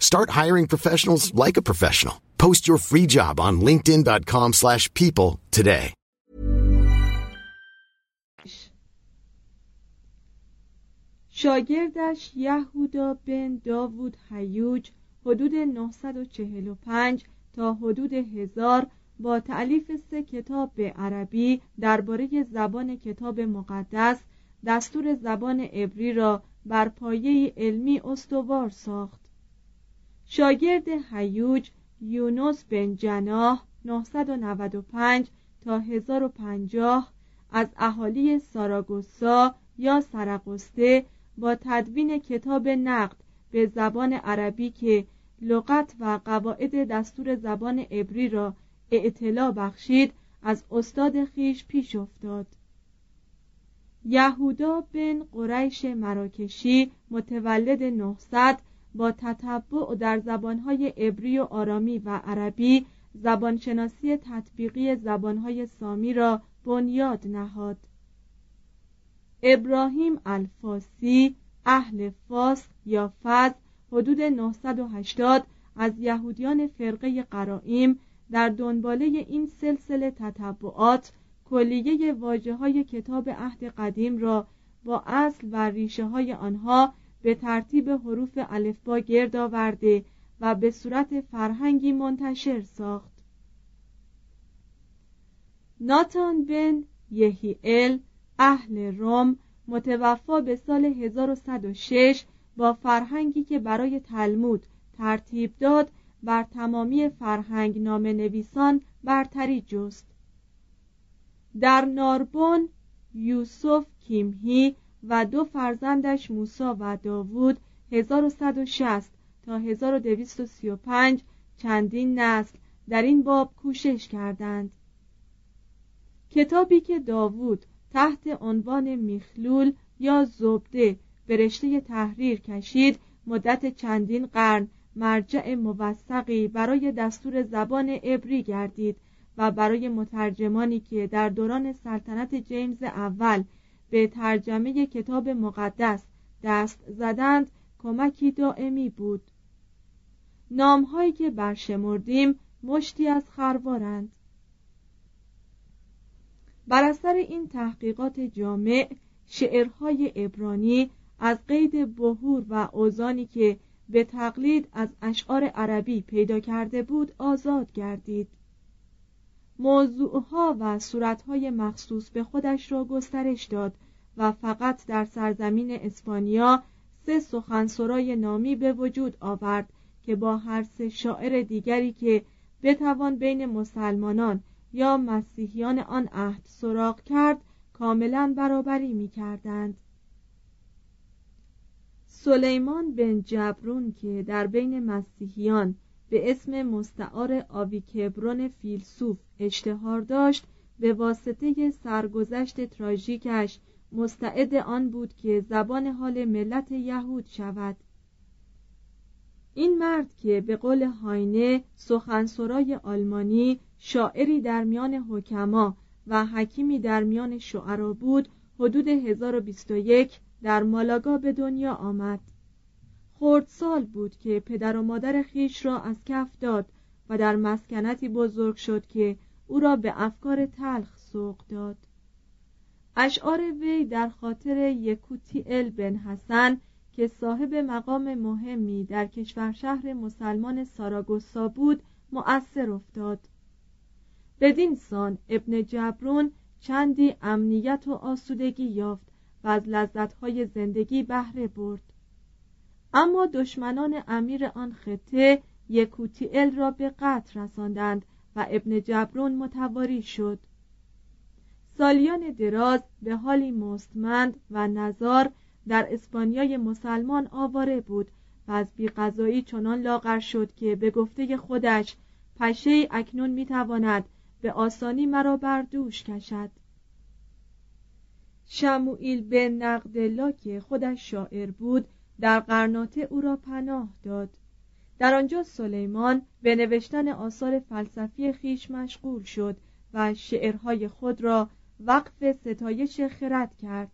Start hiring professionals like a professional. Post your free job on linkedin.com slash people today. شاگردش یهودا بن داوود هیوج حدود 945 تا حدود 1000 با تعلیف سه کتاب به عربی درباره زبان کتاب مقدس دستور زبان عبری را بر پایه علمی استوار ساخت شاگرد هیوج یونس بن جناح 995 تا 1050 از اهالی ساراگوسا یا سرقسته با تدوین کتاب نقد به زبان عربی که لغت و قواعد دستور زبان عبری را اعتلا بخشید از استاد خیش پیش افتاد. یهودا بن قریش مراکشی متولد 900 با تتبع در زبانهای عبری و آرامی و عربی زبانشناسی تطبیقی زبانهای سامی را بنیاد نهاد. ابراهیم الفاسی اهل فاس یا فز حدود 980 از یهودیان فرقه قرائیم در دنباله این سلسله تتبعات کلیه واجه های کتاب عهد قدیم را با اصل و ریشه های آنها به ترتیب حروف الفبا گرد آورده و به صورت فرهنگی منتشر ساخت. ناتان بن یهیل اهل روم متوفا به سال 1106 با فرهنگی که برای تلمود ترتیب داد بر تمامی فرهنگ نام نویسان برتری جست. در ناربون یوسف کیمهی و دو فرزندش موسا و داوود 1160 تا 1235 چندین نسل در این باب کوشش کردند. کتابی که داوود تحت عنوان میخلول یا زبده به تحریر کشید مدت چندین قرن مرجع موثقی برای دستور زبان عبری گردید و برای مترجمانی که در دوران سلطنت جیمز اول به ترجمه کتاب مقدس دست زدند کمکی دائمی بود. نامهایی که برشمردیم مشتی از خروارند. بر اثر این تحقیقات جامع شعرهای عبرانی از قید بهور و اوزانی که به تقلید از اشعار عربی پیدا کرده بود آزاد گردید. موضوعها و صورتهای مخصوص به خودش را گسترش داد و فقط در سرزمین اسپانیا سه سخنسرای نامی به وجود آورد که با هر سه شاعر دیگری که بتوان بین مسلمانان یا مسیحیان آن عهد سراغ کرد کاملا برابری می کردند. سلیمان بن جبرون که در بین مسیحیان به اسم مستعار آویکبرون فیلسوف اشتهار داشت به واسطه سرگذشت تراژیکش مستعد آن بود که زبان حال ملت یهود شود. این مرد که به قول هاینه سخنسرای آلمانی شاعری در میان حکما و حکیمی در میان شعرا بود حدود 1021 در مالاگا به دنیا آمد. سال بود که پدر و مادر خیش را از کف داد و در مسکنتی بزرگ شد که او را به افکار تلخ سوق داد. اشعار وی در خاطر یکوتی ال بن حسن که صاحب مقام مهمی در کشور شهر مسلمان ساراگوسا بود مؤثر افتاد. بدین سان ابن جبرون چندی امنیت و آسودگی یافت و از لذتهای زندگی بهره برد. اما دشمنان امیر آن خطه یکوتیل را به قتل رساندند و ابن جبرون متواری شد. سالیان دراز به حالی مستمند و نزار در اسپانیای مسلمان آواره بود و از بیقضایی چنان لاغر شد که به گفته خودش پشه اکنون می‌تواند به آسانی مرا بر دوش کشد. شموئیل بن نقدلا که خودش شاعر بود در قرناطه او را پناه داد. در آنجا سلیمان به نوشتن آثار فلسفی خیش مشغول شد و شعرهای خود را وقف ستایش خرد کرد.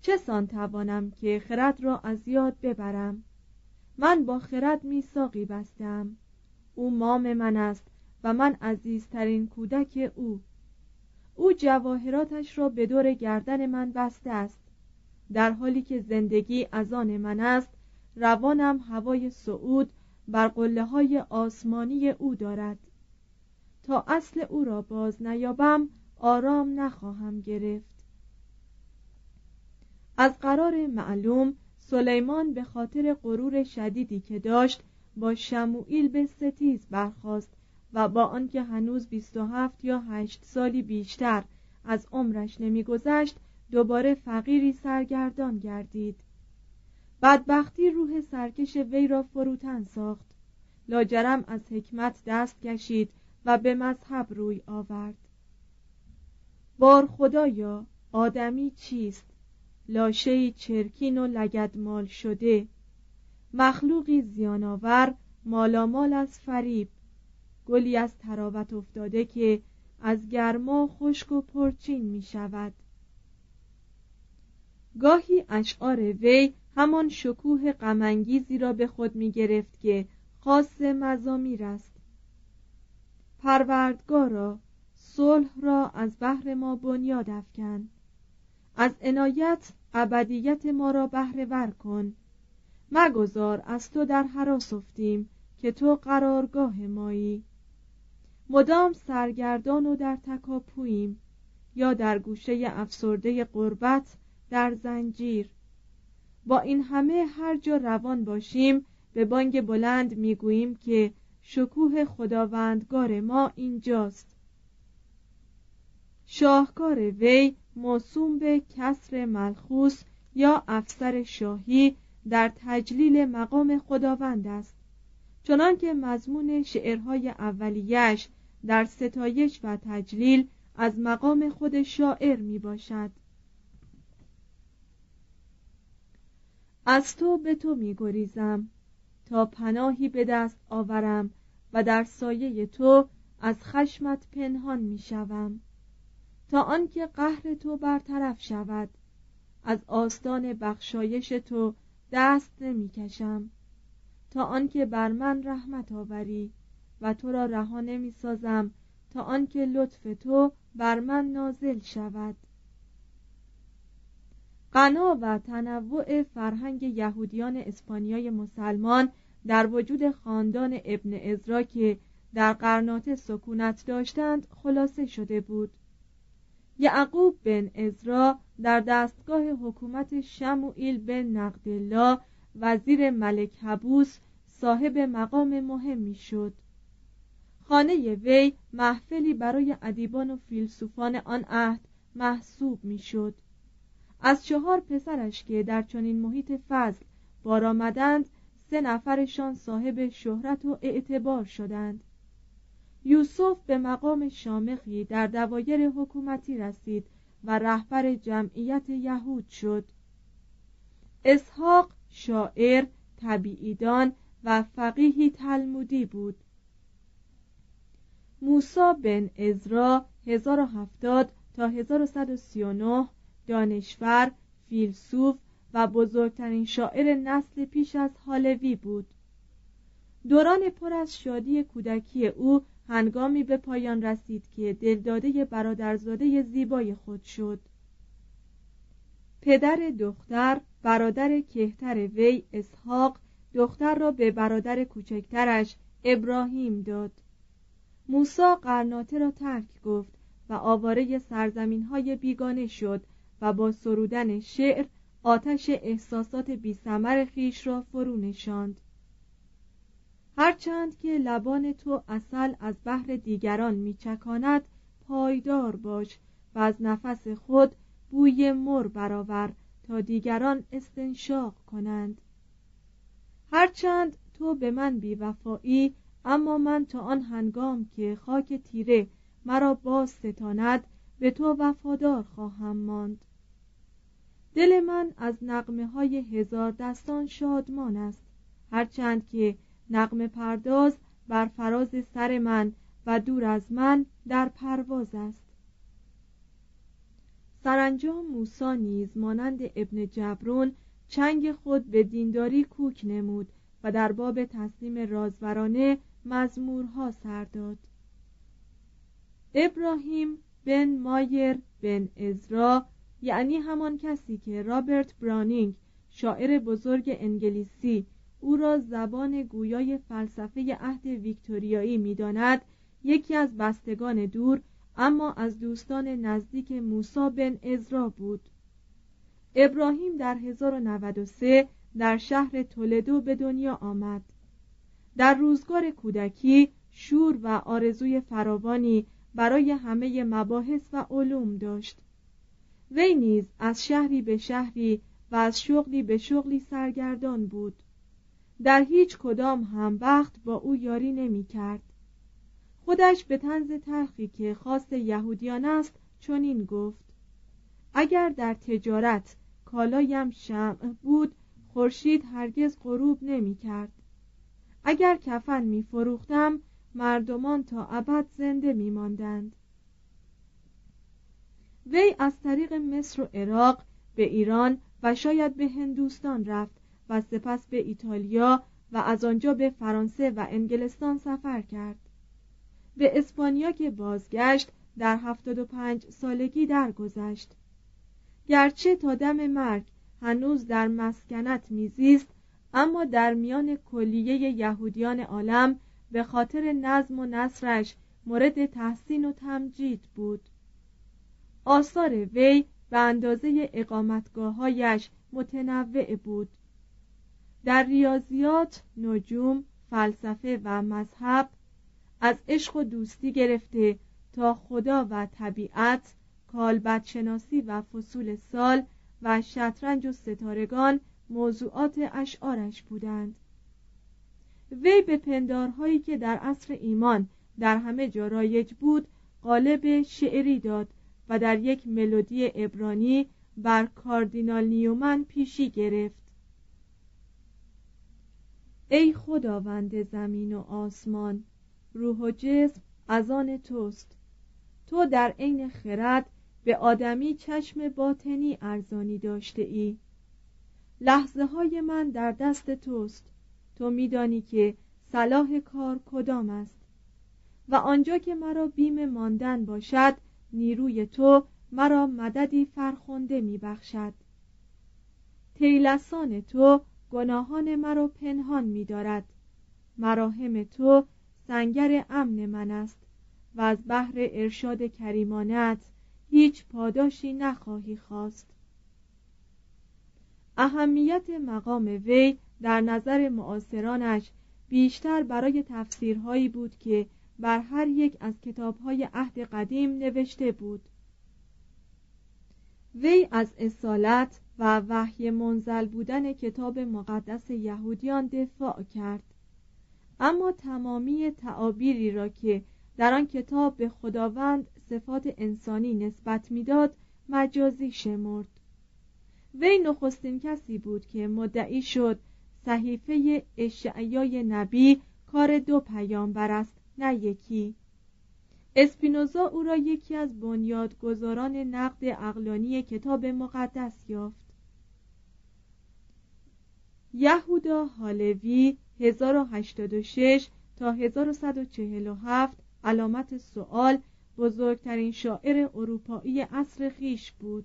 چه سان توانم که خرد را از یاد ببرم؟ من با خرد میثاقی بستم. او مام من است و من عزیزترین کودک او. او جواهراتش را به دور گردن من بسته است. در حالی که زندگی از آن من است روانم هوای صعود بر قله های آسمانی او دارد. تا اصل او را باز نیابم آرام نخواهم گرفت. از قرار معلوم سلیمان به خاطر غرور شدیدی که داشت با شموئیل به ستیز برخاست و با آنکه هنوز 27 یا 8 سالی بیشتر از عمرش نمیگذشت دوباره فقیری سرگردان گردید. بدبختی روح سرکش وی را فروتن ساخت. لاجرم از حکمت دست کشید و به مذهب روی آورد. بار خدایا آدمی چیست؟ لاشه چرکین و لگدمال شده. مخلوقی زیانآور مالامال از فریب. گلی از تراوت افتاده که از گرما خشک و پرچین می شود گاهی اشعار وی همان شکوه غمانگیزی را به خود می گرفت که خاص مزامیر است. پروردگارا صلح را از بحر ما بنیاد افکن. از عنایت ابدیت ما را بهره ور کن. مگذار از تو در حراس افتیم که تو قرارگاه مایی. مدام سرگردان و در تکاپوییم یا در گوشه افسرده قربت در زنجیر. با این همه هر جا روان باشیم به بانگ بلند می‌گوییم که شکوه خداوندگار ما اینجاست. شاهکار وی موسوم به کسر ملخوس یا افسر شاهی در تجلیل مقام خداوند است. چنانکه مضمون شعرهای اولیش در ستایش و تجلیل از مقام خود شاعر می باشد از تو به تو می گریزم تا پناهی به دست آورم و در سایه تو از خشمت پنهان می شوم تا آنکه قهر تو برطرف شود از آستان بخشایش تو دست نمی‌کشم. تا آنکه بر من رحمت آوری و تو را رها نمی سازم تا آنکه لطف تو بر من نازل شود. غنا و تنوع فرهنگ یهودیان اسپانیای مسلمان در وجود خاندان ابن ازرا که در قرناطه سکونت داشتند خلاصه شده بود. یعقوب بن ازرا در دستگاه حکومت شموئیل بن نقدلا وزیر ملک حبوس صاحب مقام مهمی شد خانه وی محفلی برای ادیبان و فیلسوفان آن عهد محسوب می‌شد. از چهار پسرش که در چنین محیط فضل بار آمدند سه نفرشان صاحب شهرت و اعتبار شدند. یوسف به مقام شامخی در دوایر حکومتی رسید و رهبر جمعیت یهود شد. اسحاق شاعر طبیعیدان و فقیهی تلمودی بود. موسا بن ازرا 1070 تا 1139 دانشور فیلسوف و بزرگترین شاعر نسل پیش از حالوی بود. دوران پر از شادی کودکی او هنگامی به پایان رسید که دلداده برادرزاده زیبای خود شد. پدر دختر برادر کهتر وی اسحاق دختر را به برادر کوچکترش ابراهیم داد. موسا قرناطه را ترک گفت و آواره سرزمین های بیگانه شد و با سرودن شعر آتش احساسات بیسمر خیش را فرو نشاند. هرچند که لبان تو اصل از بحر دیگران میچکاند پایدار باش و از نفس خود بوی مر برآور تا دیگران استنشاق کنند. هرچند تو به من بیوفایی اما من تا آن هنگام که خاک تیره مرا باز ستاند به تو وفادار خواهم ماند. دل من از نقمه های هزار دستان شادمان است. هرچند که نقمه پرداز بر فراز سر من و دور از من در پرواز است. سرانجام موسا نیز مانند ابن جبرون چنگ خود به دینداری کوک نمود و در باب تسلیم رازورانه مزمورها سر داد. ابراهیم بن مایر بن ازرا یعنی همان کسی که رابرت برانینگ شاعر بزرگ انگلیسی او را زبان گویای فلسفه عهد ویکتوریایی می‌داند یکی از بستگان دور اما از دوستان نزدیک موسا بن ازرا بود. ابراهیم در 1093 در شهر تولدو به دنیا آمد. در روزگار کودکی شور و آرزوی فراوانی برای همه مباحث و علوم داشت. وی نیز از شهری به شهری و از شغلی به شغلی سرگردان بود. در هیچ کدام هم وقت با او یاری نمی کرد. خودش به تنز تلخی که خاص یهودیان است چنین گفت. اگر در تجارت کالایم شمع بود خورشید هرگز غروب نمی کرد. اگر کفن می فروختم مردمان تا ابد زنده می ماندند. وی از طریق مصر و عراق به ایران و شاید به هندوستان رفت و سپس به ایتالیا و از آنجا به فرانسه و انگلستان سفر کرد. به اسپانیا که بازگشت در هفتاد و پنج سالگی درگذشت. گرچه تا دم مرگ هنوز در مسکنت میزیست اما در میان کلیه یهودیان عالم به خاطر نظم و نصرش مورد تحسین و تمجید بود. آثار وی به اندازه اقامتگاههایش متنوع بود. در ریاضیات، نجوم، فلسفه و مذهب از عشق و دوستی گرفته تا خدا و طبیعت کالبدشناسی و فصول سال و شطرنج و ستارگان موضوعات اشعارش بودند. وی به پندارهایی که در عصر ایمان در همه جا رایج بود قالب شعری داد. و در یک ملودی ابرانی بر کاردینال نیومن پیشی گرفت. ای خداوند زمین و آسمان روح و جسم از آن توست. تو در عین خرد به آدمی چشم باطنی ارزانی داشته ای لحظه های من در دست توست. تو میدانی که صلاح کار کدام است و آنجا که مرا بیم ماندن باشد نیروی تو مرا مددی فرخنده میبخشد. تیلسان تو گناهان مرا پنهان میدارد. مراهم تو سنگر امن من است و از بحر ارشاد کریمانت هیچ پاداشی نخواهی خواست. اهمیت مقام وی در نظر معاصرانش بیشتر برای تفسیرهایی بود که بر هر یک از کتابهای عهد قدیم نوشته بود. وی از اصالت و وحی منزل بودن کتاب مقدس یهودیان دفاع کرد. اما تمامی تعابیری را که در آن کتاب به خداوند صفات انسانی نسبت می‌داد مجازی شمرد. وی نخستین کسی بود که مدعی شد صحیفه اشعیای نبی کار دو پیامبر است نه یکی. اسپینوزا او را یکی از بنیادگذاران نقد اقلانی کتاب مقدس یافت. یهودا هالوی 1086 تا 1147 علامت سوال بزرگترین شاعر اروپایی عصر خیش بود.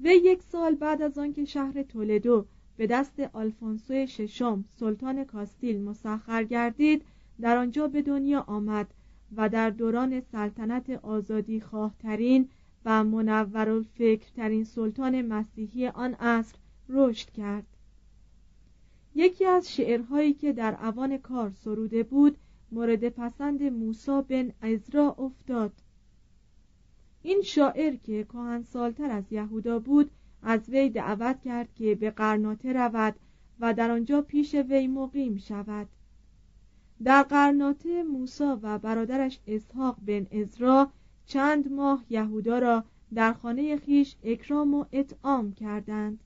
وی یک سال بعد از آنکه شهر تولدو به دست آلفونسو ششم سلطان کاستیل مسخر گردید در آنجا به دنیا آمد و در دوران سلطنت آزادی خواهترین و منورالفکرترین سلطان مسیحی آن عصر رشد کرد. یکی از شعرهایی که در اوان کار سروده بود مورد پسند موسا بن ازرا افتاد. این شاعر که سالتر از یهودا بود از وی دعوت کرد که به قرناطه رود و در آنجا پیش وی مقیم شود. در قرناطه موسا و برادرش اسحاق بن ازرا چند ماه یهودا را در خانه خیش اکرام و اطعام کردند.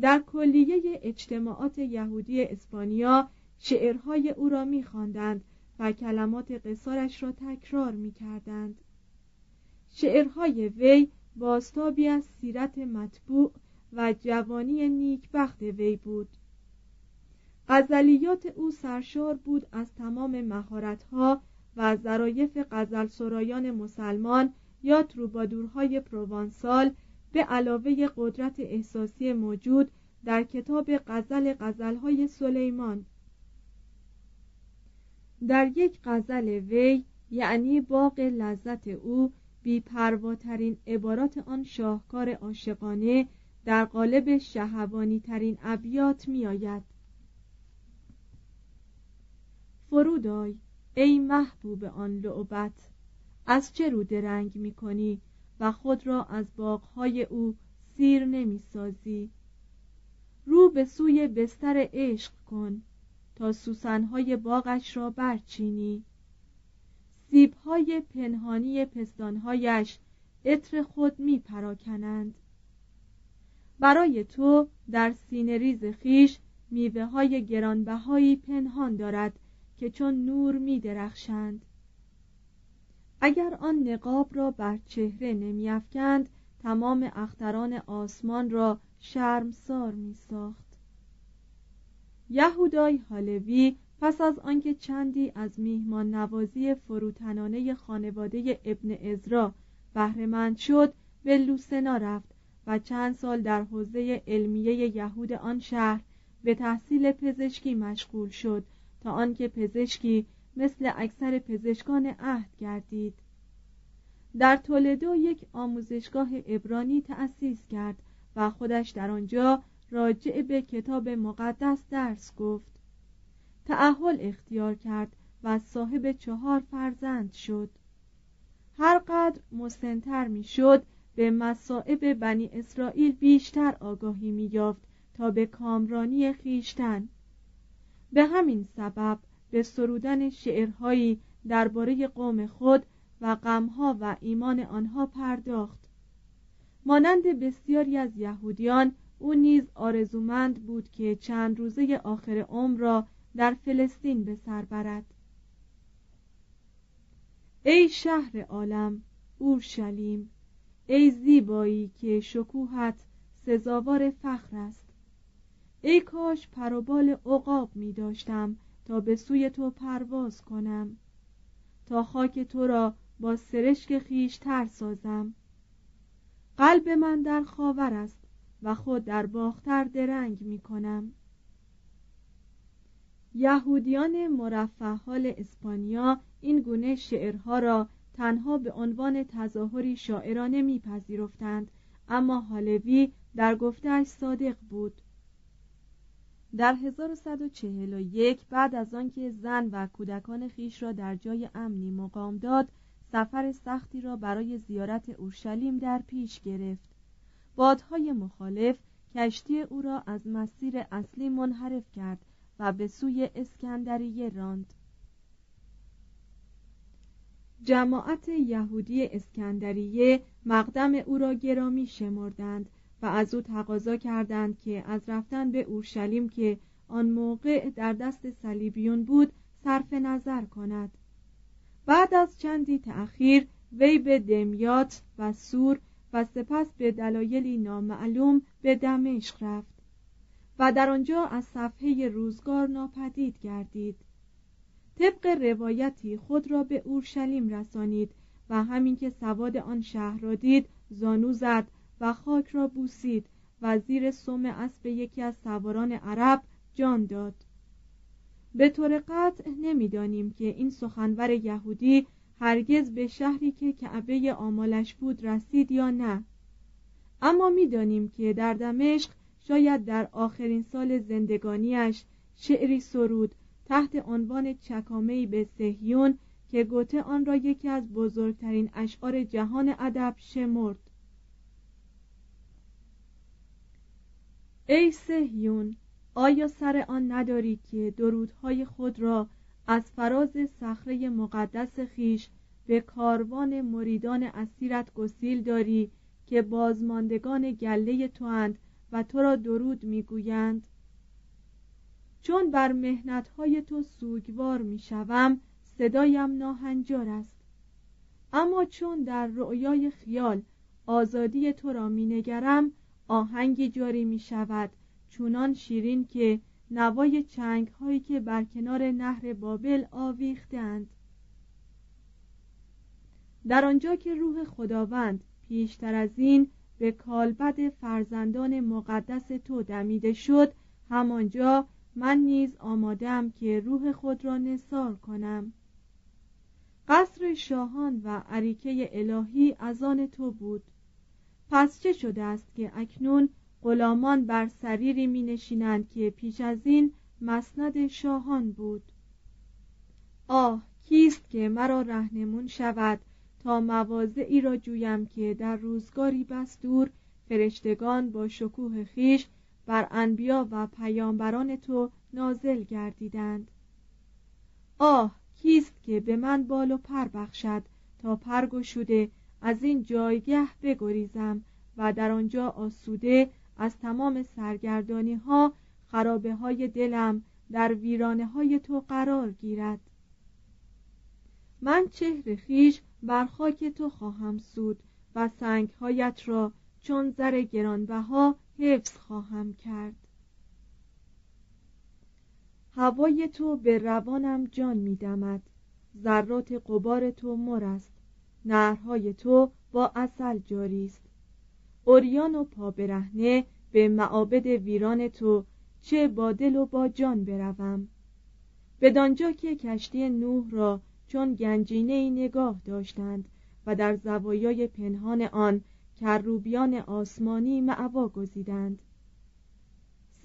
در کلیه اجتماعات یهودی اسپانیا شعرهای او را میخواندند و کلمات قصارش را تکرار می‌کردند. شعرهای وی باستابی از سیرت مطبوع و جوانی نیکبخت وی بود. غزلیات او سرشار بود از تمام مهارتها و ظرایف غزل سرایان مسلمان یا تروبادورهای پروانسال به علاوه قدرت احساسی موجود در کتاب غزل غزلهای سلیمان. در یک غزل وی یعنی باغ لذت او بیپرواترین عبارات آن شاهکار عاشقانه در قالب شهوانی ترین ابیات می آید فرودای ای محبوب آن لعبت از چه رو درنگ می کنی و خود را از باغهای او سیر نمی سازی رو به سوی بستر عشق کن تا سوسنهای باغش را برچینی. سیبهای پنهانی پستانهایش عطر خود می پراکنند برای تو در سینه ریز خیش میوه های گرانبهایی پنهان دارد که چون نور می درخشند اگر آن نقاب را بر چهره نمیافکند تمام اختران آسمان را شرمسار می ساخت یهودای حالوی پس از آنکه چندی از میهمان نوازی فروتنانه خانواده ابن ازرا بهرهمند شد به لوسنا رفت و چند سال در حوزه علمیه یهود آن شهر به تحصیل پزشکی مشغول شد تا آنکه پزشکی مثل اکثر پزشکان عهد گردید. در تولدو یک آموزشگاه ابرانی تأسیس کرد و خودش در آنجا راجع به کتاب مقدس درس گفت. تعهل اختیار کرد و صاحب چهار فرزند شد. هر قدر مسنتر می شد به مصائب بنی اسرائیل بیشتر آگاهی می یافت تا به کامرانی خیشتن. به همین سبب به سرودن شعرهایی درباره قوم خود و غمها و ایمان آنها پرداخت. مانند بسیاری از یهودیان او نیز آرزومند بود که چند روزه آخر عمر را در فلسطین به سر برد. ای شهر عالم اورشلیم ای زیبایی که شکوهت سزاوار فخر است. ای کاش پروبال عقاب می داشتم تا به سوی تو پرواز کنم. تا خاک تو را با سرشک خیشتر سازم. قلب من در خاور است و خود در باختر درنگ می کنم. یهودیان مرفه حال اسپانیا این گونه شعرها را تنها به عنوان تظاهری شاعرانه میپذیرفتند اما حالوی در گفتهش صادق بود. در 1141 بعد از آنکه زن و کودکان خیش را در جای امنی مقام داد سفر سختی را برای زیارت اورشلیم در پیش گرفت. بادهای مخالف کشتی او را از مسیر اصلی منحرف کرد و به سوی اسکندریه راند. جماعت یهودی اسکندریه مقدم او را گرامی شمردند. و از او تقاضا کردند که از رفتن به اورشلیم که آن موقع در دست صلیبیون بود صرف نظر کند. بعد از چندی تأخیر وی به دمیات و سور و سپس به دلایلی نامعلوم به دمشق رفت و در آنجا از صفحه روزگار ناپدید گردید. طبق روایتی خود را به اورشلیم رسانید و همین که سواد آن شهر را دید زانو زد و خاک را بوسید. و زیر سم اسب یکی از سواران عرب جان داد. به طور قطع نمی‌دانیم که این سخنور یهودی هرگز به شهری که کعبه آمالش بود رسید یا نه. اما می‌دانیم که در دمشق شاید در آخرین سال زندگانیش شعری سرود تحت عنوان چکامهی به سهیون که گوته آن را یکی از بزرگترین اشعار جهان ادب شمرد. ای سهیون آیا سر آن نداری که درودهای خود را از فراز صخره مقدس خیش به کاروان مریدان اسیرت گسیل داری که بازماندگان گله اند و تو را درود می‌گویند؟ چون بر مهنتهای تو سوگوار می‌شوم صدایم ناهنجار است. اما چون در رؤیای خیال آزادی تو را مینگرم آهنگی جاری می شود چونان شیرین که نوای چنگ هایی که بر کنار نهر بابل آویختند. در آنجا که روح خداوند پیشتر از این به کالبد فرزندان مقدس تو دمیده شد همانجا من نیز آمادم که روح خود را نثار کنم. قصر شاهان و عریکه الهی از آن تو بود. پس چه شده است که اکنون غلامان بر سریری می نشینند که پیش از این مسند شاهان بود. آه کیست که مرا رهنمون شود تا مواضعی را جویم که در روزگاری بس دور فرشتگان با شکوه خیش بر انبیا و پیامبران تو نازل گردیدند. آه کیست که به من بال و پر بخشد تا پر گشوده از این جایگه بگریزم و در آنجا آسوده از تمام سرگردانی ها خرابه های دلم در ویرانه های تو قرار گیرد. من چهر خیش بر خاک تو خواهم سود و سنگهایت را چون زر گرانبها حفظ خواهم کرد. هوای تو به روانم جان میدمد. ذرات قبار تو مر است نهرهای تو با اصل جاری است. اوریان و پا برهنه به معابد ویران تو چه با دل و با جان بروم. بدانجا که کشتی نوح را چون گنجینه ای نگاه داشتند و در زوایای پنهان آن کروبیان آسمانی معوا گزیدند.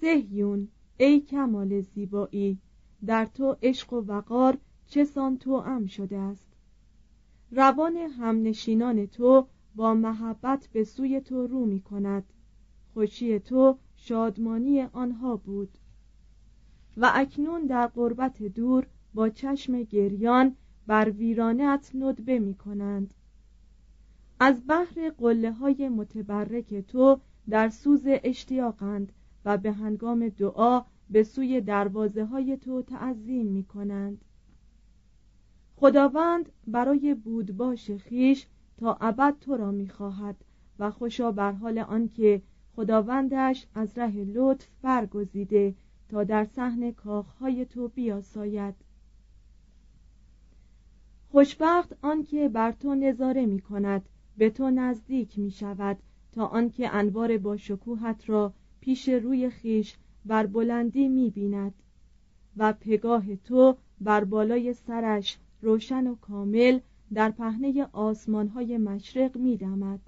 سهیون ای کمال زیبایی در تو عشق و وقار چه سان ام شده است؟ روان همنشینان تو با محبت به سوی تو رو می کند. خوشی تو شادمانی آنها بود. و اکنون در قربت دور با چشم گریان بر ویرانت ندبه می کنند. از بحر قله های متبرک تو در سوز اشتیاقند و به هنگام دعا به سوی دروازه های تو تعظیم می کنند. خداوند برای بودباش خیش تا ابد تو را می خواهد و خوشا بر حال آنکه خداوندش از ره لطف برگزیده تا در صحن کاخهای تو بیاساید. خوشبخت آنکه بر تو نظاره می کند به تو نزدیک می شود تا آنکه انوار با شکوهت را پیش روی خیش بر بلندی می بیند و پگاه تو بر بالای سرش روشن و کامل در پهنه آسمان های مشرق می دمد.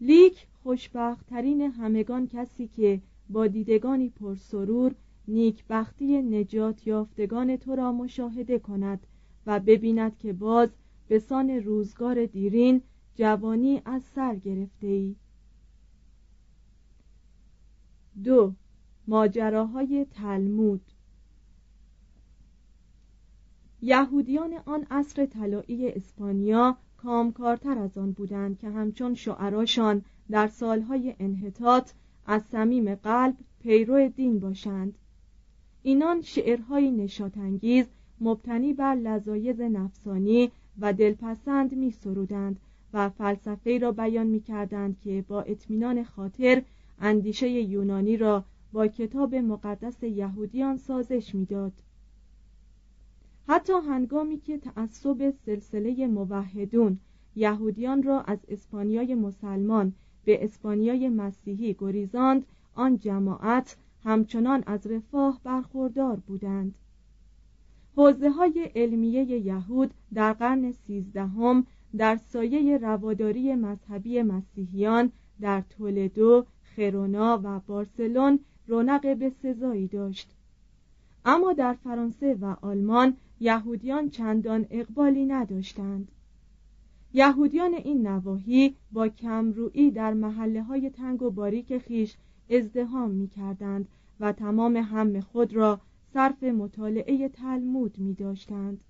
لیک خوشبختترین همگان کسی که با دیدگانی پرسرور نیکبختی نجات یافتگان تو را مشاهده کند و ببیند که باز به سان روزگار دیرین جوانی از سر گرفته ای دو ماجراهای تلمود یهودیان آن عصر طلایی اسپانیا کامکارتر از آن بودند که همچون شعراشان در سالهای انحطاط از صمیم قلب پیرو دین باشند اینان شعرهای نشاتانگیز مبتنی بر لذایز نفسانی و دلپسند می سرودند و فلسفه را بیان می کردند که با اطمینان خاطر اندیشه یونانی را با کتاب مقدس یهودیان سازش می‌داد. حتی هنگامی که تعصب سلسله موحدون یهودیان را از اسپانیای مسلمان به اسپانیای مسیحی گریزاند آن جماعت همچنان از رفاه برخوردار بودند. حوزه های علمیه یهود در قرن سیزدهم در سایه رواداری مذهبی مسیحیان در تولدو، خرونا و بارسلون رونق به سزایی داشت. اما در فرانسه و آلمان یهودیان چندان اقبالی نداشتند. یهودیان این نواحی با کمرویی در محله های تنگ و باریک خیش ازدهام می کردند و تمام هم خود را صرف مطالعه تلمود می داشتند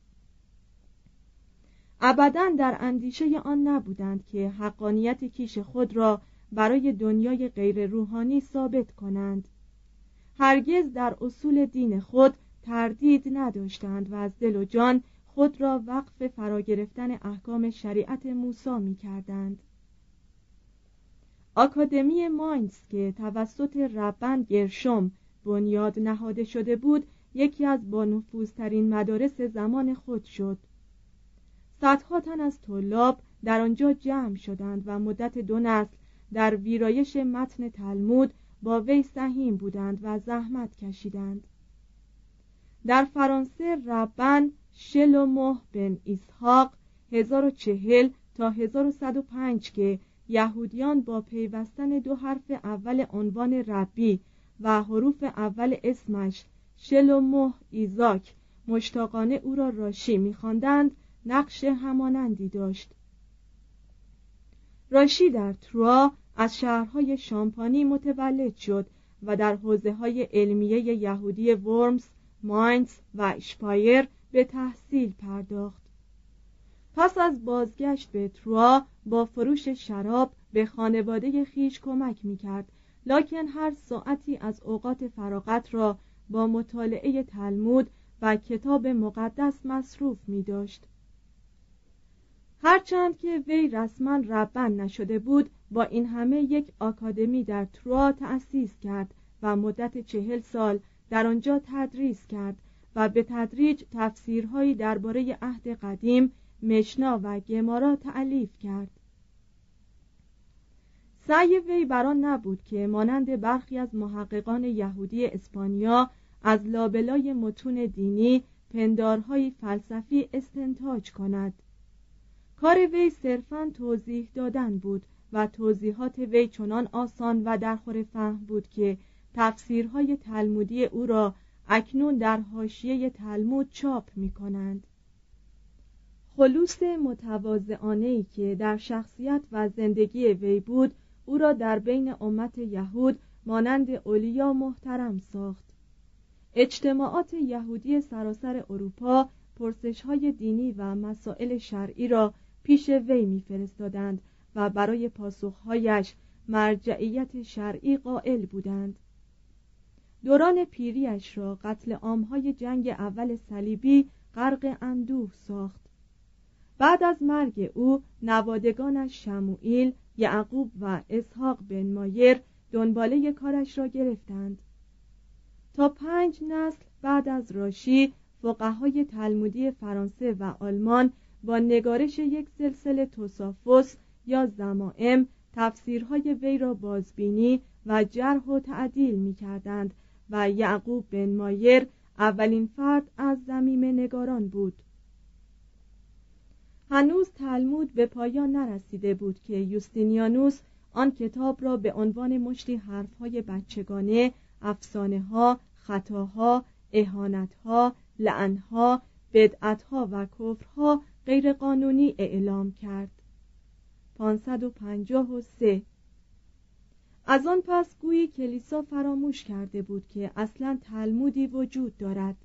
ابدا در اندیشه آن نبودند که حقانیت کیش خود را برای دنیای غیر روحانی ثابت کنند. هرگز در اصول دین خود تردید نداشتند و از دل و جان خود را وقف فرا گرفتن احکام شریعت موسی می کردند آکادمی ماینز که توسط ربن گرشم بنیاد نهاده شده بود یکی از بانفوذترین مدارس زمان خود شد. صدها تن از طلاب در آنجا جمع شدند و مدت دو نسل در ویرایش متن تلمود با وی سهیم بودند و زحمت کشیدند. در فرانسه ربن شلوموه بن اسحاق 1040 تا 1105 که یهودیان با پیوستن دو حرف اول عنوان ربی و حروف اول اسمش شلوموه ایزاک مشتاقانه او را راشی میخواندند نقش همانندی داشت. راشی در تروا از شهرهای شامپانی متولد شد و در حوزه های علمیه یهودی ورمز، ماینز و اشپایر به تحصیل پرداخت. پس از بازگشت به تروا با فروش شراب به خانواده خیش کمک می کرد لکن هر ساعتی از اوقات فراغت را با مطالعه تلمود و کتاب مقدس مصروف می داشت هرچند که وی رسما ربن نشده بود با این همه یک آکادمی در تروا تأسیس کرد و مدت چهل سال در آنجا تدریس کرد و به تدریج تفسیرهایی درباره عهد قدیم مشنا و گمارا تعلیف کرد. سعی وی بران نبود که مانند برخی از محققان یهودی اسپانیا از لابلای متون دینی پندارهای فلسفی استنتاج کند. کار وی صرفا توضیح دادن بود و توضیحات وی چنان آسان و درخور فهم بود که تفسیرهای تلمودی او را اکنون در حاشیه تلمود چاپ می کنند خلوص متواضعانه که در شخصیت و زندگی وی بود او را در بین امت یهود مانند اولیا محترم ساخت. اجتماعات یهودی سراسر اروپا پرسش های دینی و مسائل شرعی را پیش وی میفرستادند و برای پاسخهایش مرجعیت شرعی قائل بودند. دوران پیریش را قتل عامهای جنگ اول صلیبی غرق اندوه ساخت. بعد از مرگ او نوادگانش شموئیل یعقوب و اسحاق بن مایر دنباله کارش را گرفتند. تا پنج نسل بعد از راشی فقهای تلمودی فرانسه و آلمان با نگارش یک سلسله توسافوس یا زمائم تفسیرهای وی را بازبینی و جرح و تعدیل می کردند و یعقوب بن مایر اولین فرد از زمیم نگاران بود. هنوز تلمود به پایان نرسیده بود که یوستینیانوس آن کتاب را به عنوان مشتی حرفهای بچگانه افسانه ها خطاها اهانتها لعنها بدعتها و کفرها غیرقانونی اعلام کرد. 553 از آن پس گویی کلیسا فراموش کرده بود که اصلا تلمودی وجود دارد.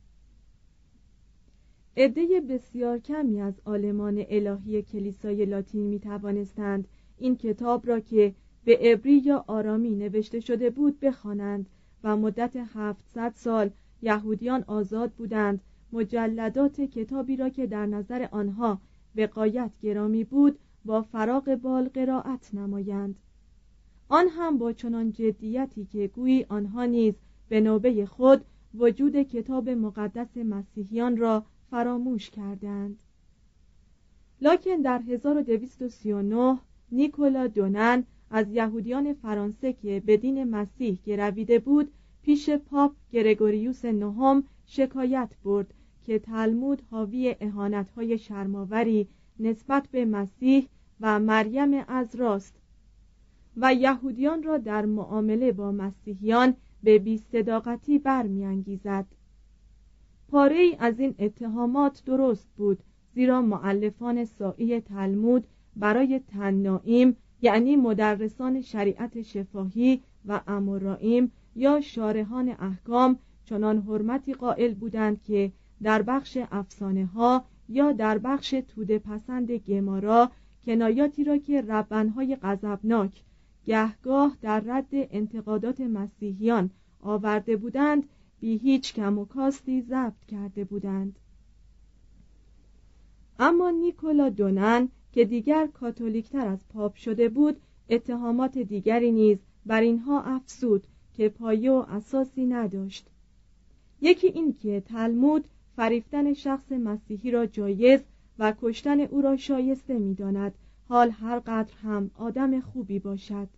عده بسیار کمی از آلمان الهی کلیسای لاتین می توانستند این کتاب را که به عبری یا آرامی نوشته شده بود بخوانند و مدت 700 سال یهودیان آزاد بودند مجلدات کتابی را که در نظر آنها به قایت گرامی بود با فراغ بال قرائت نمایند. آن هم با چنان جدیتی که گویی آنها نیز به نوبه خود وجود کتاب مقدس مسیحیان را فراموش کردند. لاکن در 1239 نیکولا دونن از یهودیان فرانسه که به دین مسیح گرویده بود پیش پاپ گرگوریوس نهم شکایت برد که تلمود حاوی اهانتهای شرماوری نسبت به مسیح و مریم از راست و یهودیان را در معامله با مسیحیان به بیصداقتی برمیانگیزد. پاره از این اتهامات درست بود زیرا معلفان سائی تلمود برای تنائیم یعنی مدرسان شریعت شفاهی و امورائیم یا شارحان احکام چنان حرمتی قائل بودند که در بخش افسانه ها یا در بخش توده پسند گمارا کنایاتی را که ربنهای غضبناک گهگاه در رد انتقادات مسیحیان آورده بودند بی هیچ کم و کاستی ضبط کرده بودند. اما نیکولا دونن که دیگر کاتولیکتر از پاپ شده بود اتهامات دیگری نیز بر اینها افسود که پایه و اساسی نداشت. یکی این که تلمود فریفتن شخص مسیحی را جایز و کشتن او را شایسته می‌داند. حال هر قدر هم آدم خوبی باشد.